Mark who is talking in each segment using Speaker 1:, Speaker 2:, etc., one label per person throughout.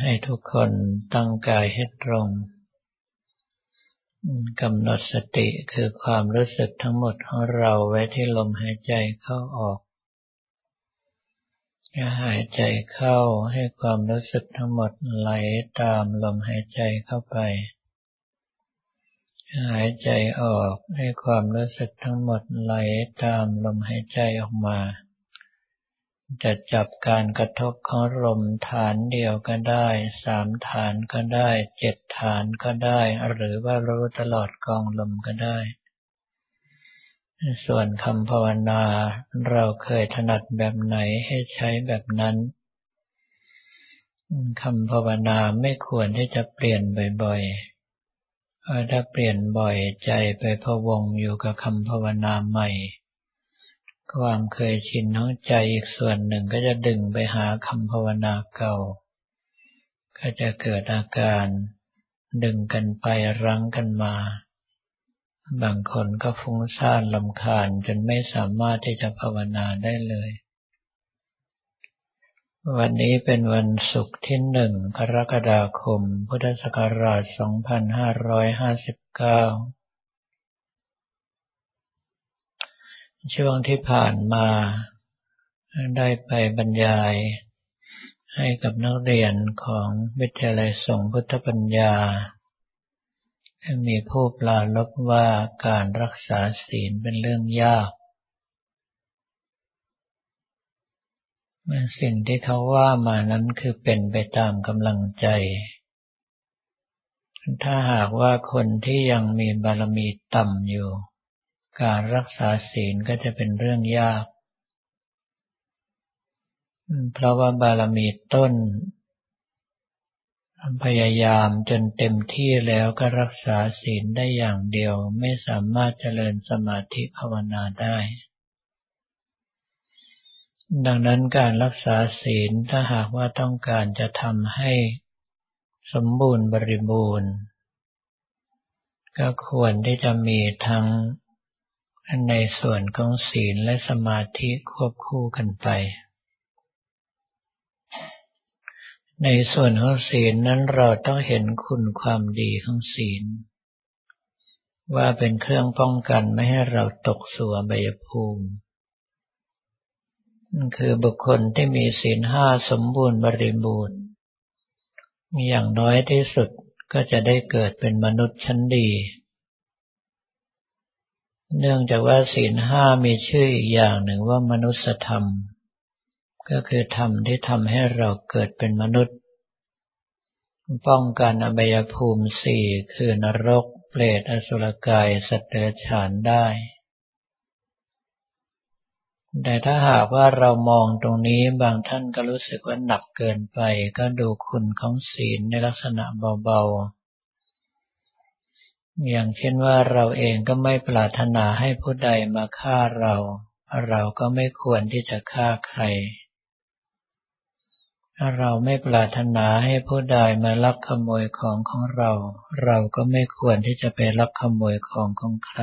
Speaker 1: ให้ทุกคนตั้งกายให้ตรงกำหนดสติคือความรู้สึกทั้งหมดของเราไว้ที่ลมหายใจเข้าออกหายใจเข้าให้ความรู้สึกทั้งหมดไหลตามลมหายใจเข้าไป หายใจออกให้ความรู้สึกทั้งหมดไหลตามลมหายใจออกมา จะจับการกระทบของลมฐานเดียวก็ได้สามฐานก็ได้เจ็ดฐานก็ได้ หรือว่ารู้ตลอดกองลมก็ได้ ส่วนคำภาวนาเราเคยถนัดแบบไหนให้ใช้แบบนั้นคำภาวนาไม่ควรที่จะเปลี่ยนบ่อยๆถ้าเปลี่ยนบ่อยใจไปพะวงอยู่กับคำภาวนาใหม่ ความเคยชินของใจอีกส่วนหนึ่งก็จะดึงไปหาคำภาวนาเก่า ก็จะเกิดอาการดึงกันไปรั้งกันมา บางคนก็ฟุ้งซ่านลำคาญจนไม่สามารถที่จะภาวนาได้เลย วันนี้เป็นวันศุกร์ที่หนึ่งกรกฎาคม พุทธศักราช 2559 ช่วงที่ผ่านมาได้ไปบรรยายให้กับนักเรียนของวิทยาลัยสงฆ์พุทธปัญญา มีผู้ปลาลบว่าการรักษาศีลเป็นเรื่องยากสิ่งที่เขาว่ามานั้นคือเป็นไปตามกำลังใจ ถ้าหากว่าคนที่ยังมีบารมีต่ำอยู่ การรักษาศีลก็จะเป็นเรื่องยาก เพราะว่าบารมีต้น พยายามจนเต็มที่แล้วก็รักษาศีลได้อย่างเดียว ไม่สามารถเจริญสมาธิภาวนาได้ ดังนั้นการรักษาศีลถ้าหากว่าต้องการจะทำให้สมบูรณ์บริบูรณ์ ก็ควรที่จะมีทั้ง ในส่วนของศีลและสมาธิควบคู่กันไป ในส่วนของศีลนั้นเราต้องเห็นคุณความดีของศีล ว่าเป็นเครื่องป้องกันไม่ให้เราตกสู่อบายภูมิ คือบุคคลที่มีศีลห้าสมบูรณ์บริบูรณ์ อย่างน้อยที่สุดก็จะได้เกิดเป็นมนุษย์ชั้นดี เนื่องจากว่าศีลห้ามีชื่ออีกอย่างหนึ่งว่ามนุษยธรรม ก็คือธรรมที่ทำให้เราเกิดเป็นมนุษย์ ป้องกันอบายภูมิสี่คือนรก เปรตอสุรกาย สัตว์เดรัจฉานได้ แต่ถ้าหากว่าเรามองตรงนี้บางท่านก็รู้สึกว่าหนักเกินไป ก็ดูคุณของศีลในลักษณะเบาๆ อย่างเช่นว่าเราเองก็ไม่ปรารถนาให้ผู้ใดมาฆ่าเรา เราก็ไม่ควรที่จะฆ่าใครถ้าเราไม่ปรารถนาให้ผู้ใดมาลักขโมยของของเรา เราก็ไม่ควรที่จะไปลักขโมยของของใคร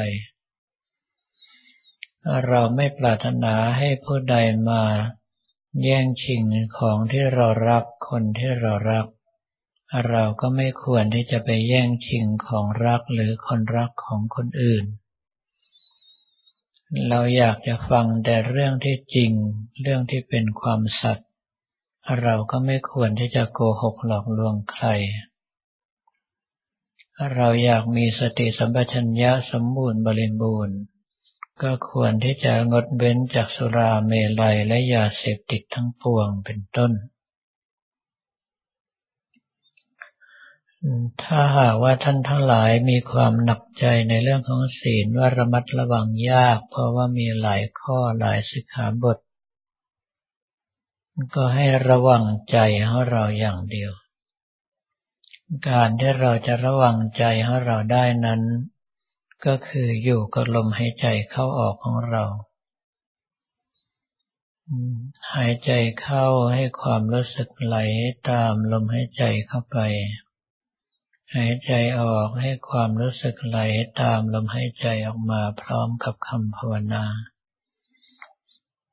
Speaker 1: เราไม่ปรารถนาให้ผู้ใดมา แย่งชิงของที่เรารักคนที่เรารัก เราก็ไม่ควรที่จะไปแย่งชิงของรักหรือคนรักของคนอื่น เราอยากจะฟังแต่เรื่องที่จริง เรื่องที่เป็นความสัตย์เราก็ไม่ควรที่จะโกหกหลอกลวงใคร เราอยากมีสติสัมปชัญญะสมบูรณ์บริบูรณ์ ก็ควรที่จะงดเว้นจากสุราเมลัยและยาเสพติดทั้งปวงเป็นต้น ถ้าหากว่าท่านทั้งหลายมีความหนักใจในเรื่องของศีลว่าระมัดระวังยาก เพราะว่ามีหลายข้อหลายสิกขาบท ก็ให้ระวังใจของเราอย่างเดียว การที่เราจะระวังใจของเราได้นั้น ก็คืออยู่กับลมหายใจเข้าออกของเรา หายใจเข้าให้ความรู้สึกไหลตามลมหายใจเข้าไป หายใจออกให้ความรู้สึกไหลตามลมหายใจออกมาพร้อมกับคำภาวนา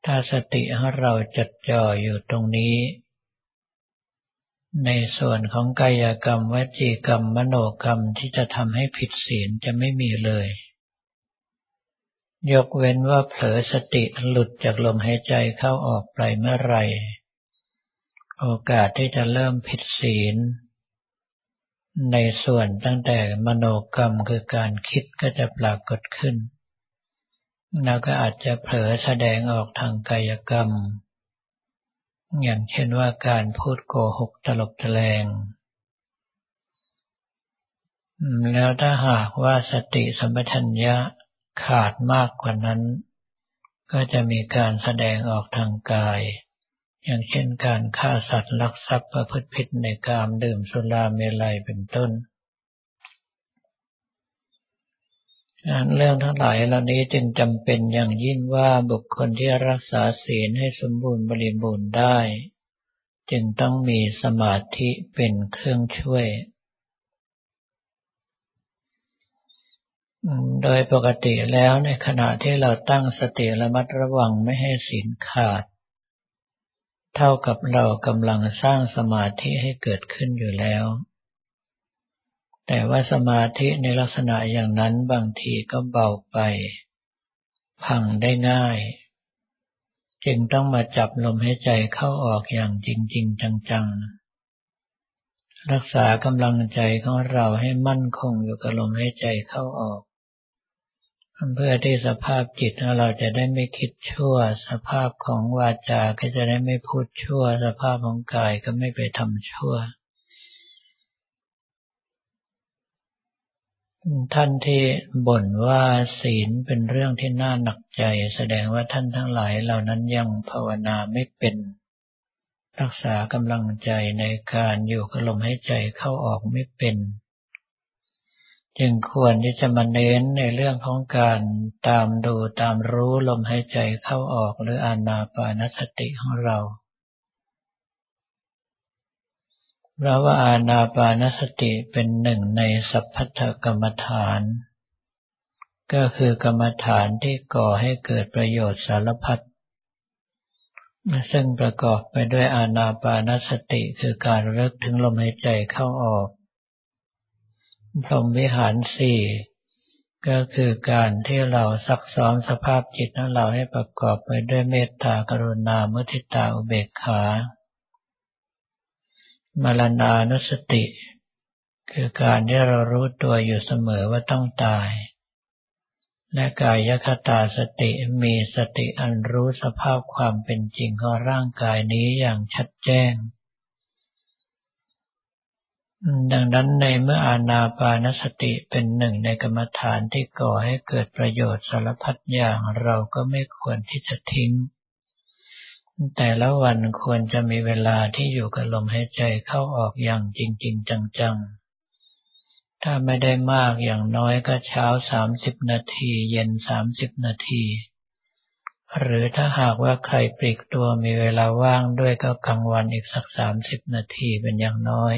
Speaker 1: ถ้าสติของเราจดจ่ออยู่ตรงนี้ ในส่วนของกายกรรมวจีกรรมมโนกรรมที่จะทำให้ผิดศีลจะไม่มีเลย ยกเว้นว่าเผลอสติหลุดจากลมหายใจเข้าออกไปเมื่อไรโอกาสที่จะเริ่มผิดศีล ในส่วนตั้งแต่มโนกรรมคือการคิดก็จะปรากฏขึ้น แล้วก็อาจจะเผลอแสดงออกทางกายกรรม อย่างเช่นว่าการพูดโกหกตลบตะแลง แล้วถ้าหากว่าสติสัมปชัญญะขาดมากกว่านั้น ก็จะมีการแสดงออกทางกาย อย่างเช่นการฆ่าสัตว์ลักทรัพย์ประพฤติผิดในกามดื่มสุราเมลัยเป็นต้นเรื่องทั้งหลายเหล่านี้จึงจำเป็นอย่างยิ่งว่าบุคคลที่รักษาศีลให้สมบูรณ์บริบูรณ์ได้ จึงต้องมีสมาธิเป็นเครื่องช่วย โดยปกติแล้วในขณะที่เราตั้งสติระมัดระวังไม่ให้ศีลขาด เท่ากับเรากำลังสร้างสมาธิให้เกิดขึ้นอยู่แล้ว แต่ว่าสมาธิในลักษณะอย่างนั้นบางทีก็เบาไป พังได้ง่าย จึงต้องมาจับลมหายใจเข้าออกอย่างจริงๆจังๆ รักษากำลังใจของเราให้มั่นคงอยู่กับลมหายใจเข้าออก เพื่อที่สภาพจิตเราจะได้ไม่คิดชั่ว สภาพของวาจาก็จะได้ไม่พูดชั่ว สภาพของกายก็ไม่ไปทำชั่ว ท่านที่บ่นว่าศีลเป็นเรื่องที่น่าหนักใจ แสดงว่าท่านทั้งหลายเหล่านั้นยังภาวนาไม่เป็น รักษากำลังใจในการอยู่กับลมหายใจเข้าออกไม่เป็น จึงควรที่จะมาเน้นในเรื่องของการตามดูตามรู้ลมหายใจเข้าออกหรืออานาปานสติของเราเพราะว่าอานาปานสติเป็นหนึ่งในสัพพัทธกรรมฐาน ก็คือกรรมฐานที่ก่อให้เกิดประโยชน์สารพัดซึ่งประกอบไปด้วยอานาปานสติคือการเลิกถึงลมหายใจเข้าออก พรหมวิหารสี่ก็คือการที่เราซักซ้อมสภาพจิตของเราให้ประกอบไปด้วยเมตตากรุณาเมุทิตาอุเบกขามรณานุสติ คือการที่เรารู้ตัวอยู่เสมอว่าต้องตาย และกายคตาสติมีสติอันรู้สภาพความเป็นจริงของร่างกายนี้อย่างชัดแจ้ง ดังนั้นในเมื่ออานาปานสติเป็นหนึ่งในกรรมฐานที่ก่อให้เกิดประโยชน์สารพัดอย่างเราก็ไม่ควรที่จะทิ้ง แต่ละวันควรจะมีเวลาที่อยู่กับลมหายใจเข้าออกอย่างจริงๆจังๆ ถ้าไม่ได้มากอย่างน้อยก็เช้าสามสิบนาที เย็นสามสิบนาที หรือถ้าหากว่าใครปลีกตัวมีเวลาว่างด้วยก็กลางวันอีกสักสามสิบนาทีเป็นอย่างน้อย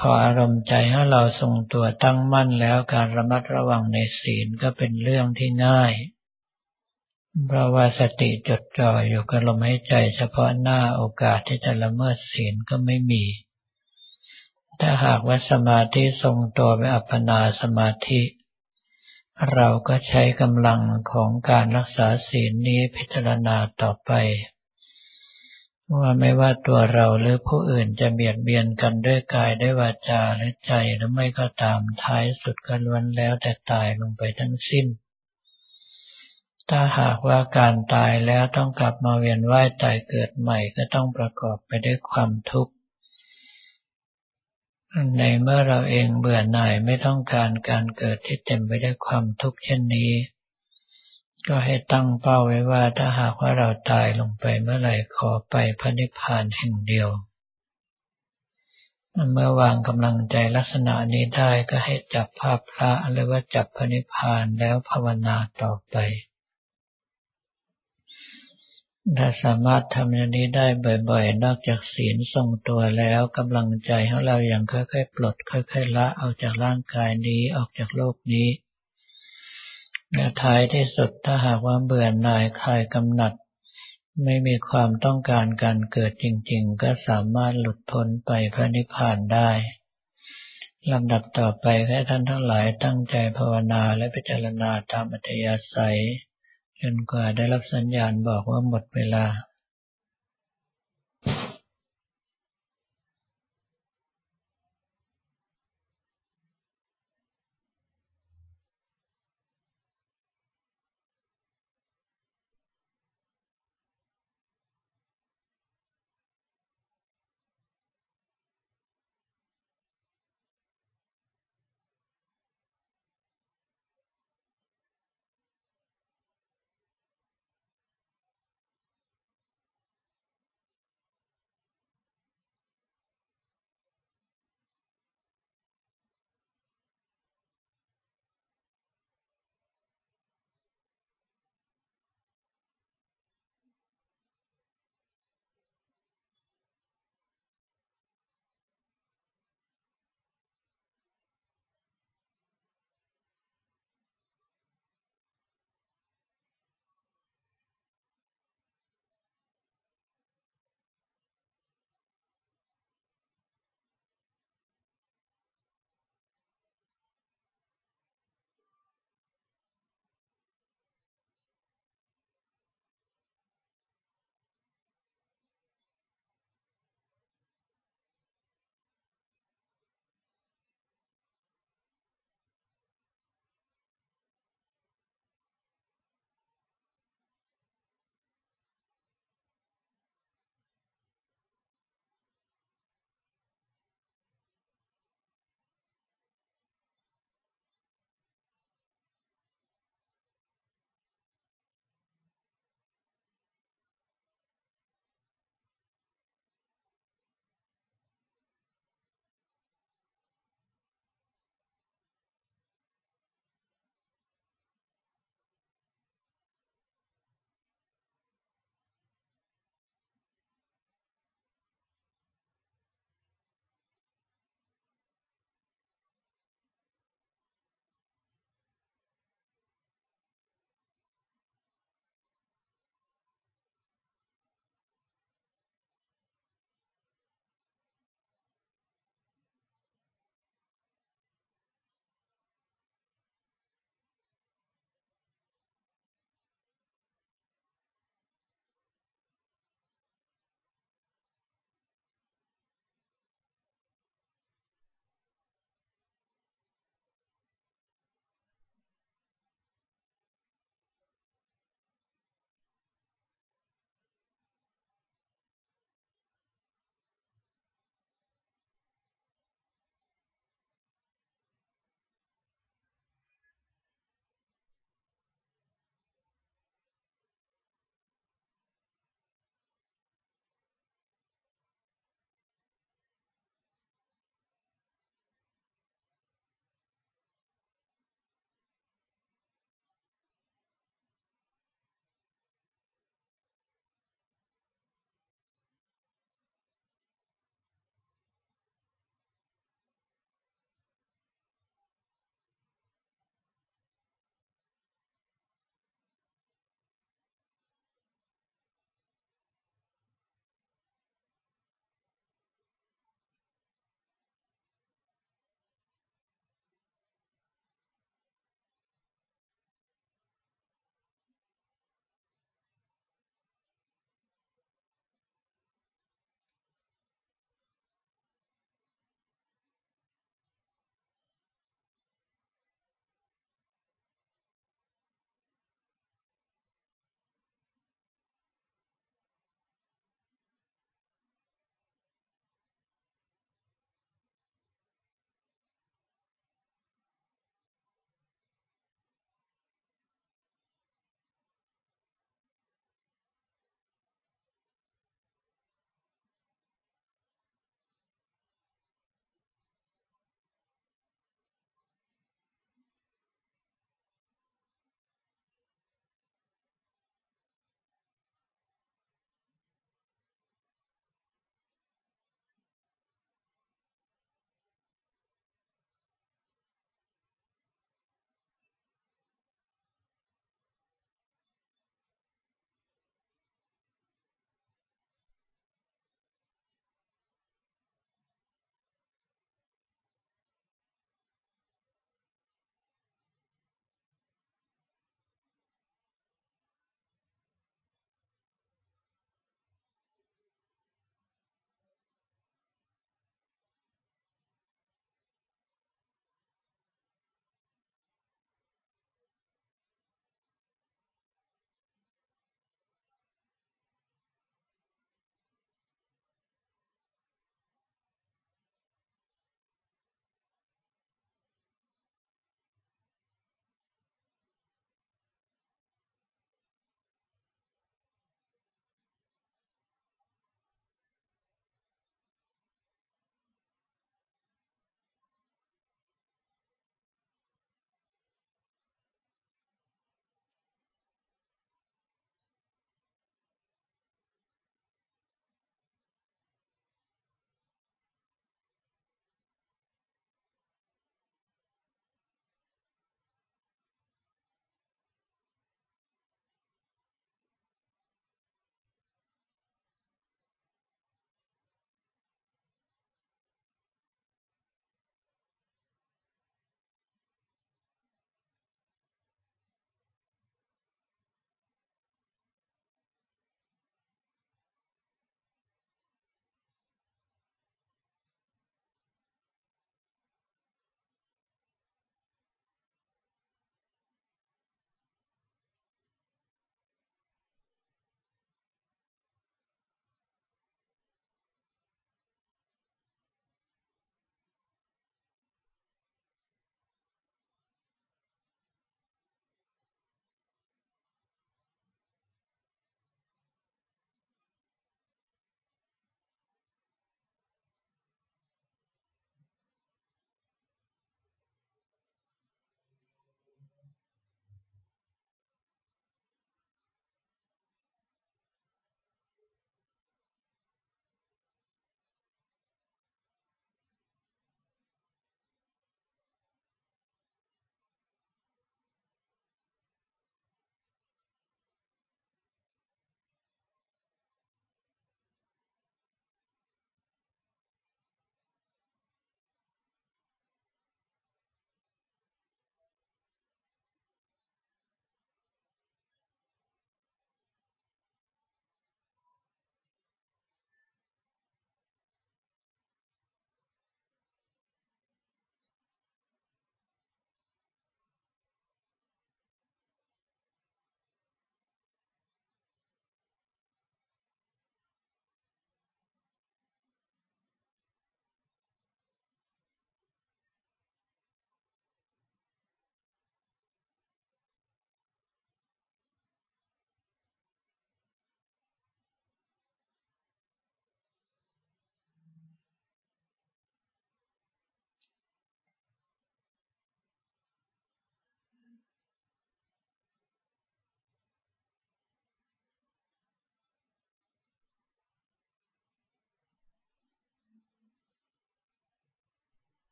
Speaker 1: พออารมณ์ใจให้เราทรงตัวตั้งมั่นแล้วการระมัดระวังในศีลก็เป็นเรื่องที่ง่าย เพราะว่าสติจดจ่ออยู่กับลมหายใจเฉพาะหน้าโอกาสที่จะละเมิดศีลก็ไม่มี ถ้าหากว่าสมาธิทรงตัวเป็นอัปปนาสมาธิ เราก็ใช้กำลังของการรักษาศีลนี้พิจารณาต่อไป ว่าไม่ว่าตัวเราหรือผู้อื่นจะเบียดเบียนกันด้วยกายด้วยวาจาหรือใจหรือไม่ก็ตามท้ายสุดก็ล้วนแล้วแต่ตายลงไปทั้งสิ้น ถ้าหากว่าการตายแล้วต้องกลับมาเวียนว่ายตายเกิดใหม่ก็ต้องประกอบไปด้วยความทุกข์ ในเมื่อเราเองเบื่อหน่ายไม่ต้องการการเกิดที่เต็มไปด้วยความทุกข์เช่นนี้ ก็ให้ตั้งเป้าไว้ว่าถ้าหากว่าเราตายลงไปเมื่อไหร่ขอไปพระนิพพานแห่งเดียว เมื่อวางกำลังใจลักษณะนี้ได้ก็ให้จับภาพพระหรือว่าจับพระนิพพานแล้วภาวนาต่อไป ถ้าสามารถทำอย่างนี้ได้บ่อยๆ นอกจากศีลทรงตัวแล้วกำลังใจของเราอย่างค่อยๆ ปลดค่อยๆละออกจากร่างกายนี้ออกจากโลกนี้ ท้ายที่สุดถ้าหากว่าเบื่อหน่ายคลายกำหนัด ไม่มีความต้องการการเกิดจริง ๆ ก็สามารถหลุดพ้นไปพระนิพพานได้ลำดับต่อไปให้ท่านทั้งหลายตั้งใจภาวนาและพิจารณาตามอัธยาศัย จนกว่าได้รับสัญญาณบอกว่าหมดเวลา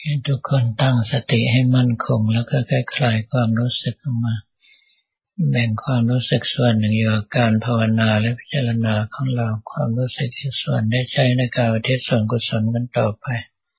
Speaker 1: ให้ทุกคนตั้งสติให้มั่นคง แล้วก็คลายความรู้สึกออกมา แบ่งความรู้สึกส่วนหนึ่งอยู่กับการภาวนาและพิจารณาของเราความรู้สึกอีกส่วนได้ใช้ในการอุทิศส่วนกุศลกันต่อไป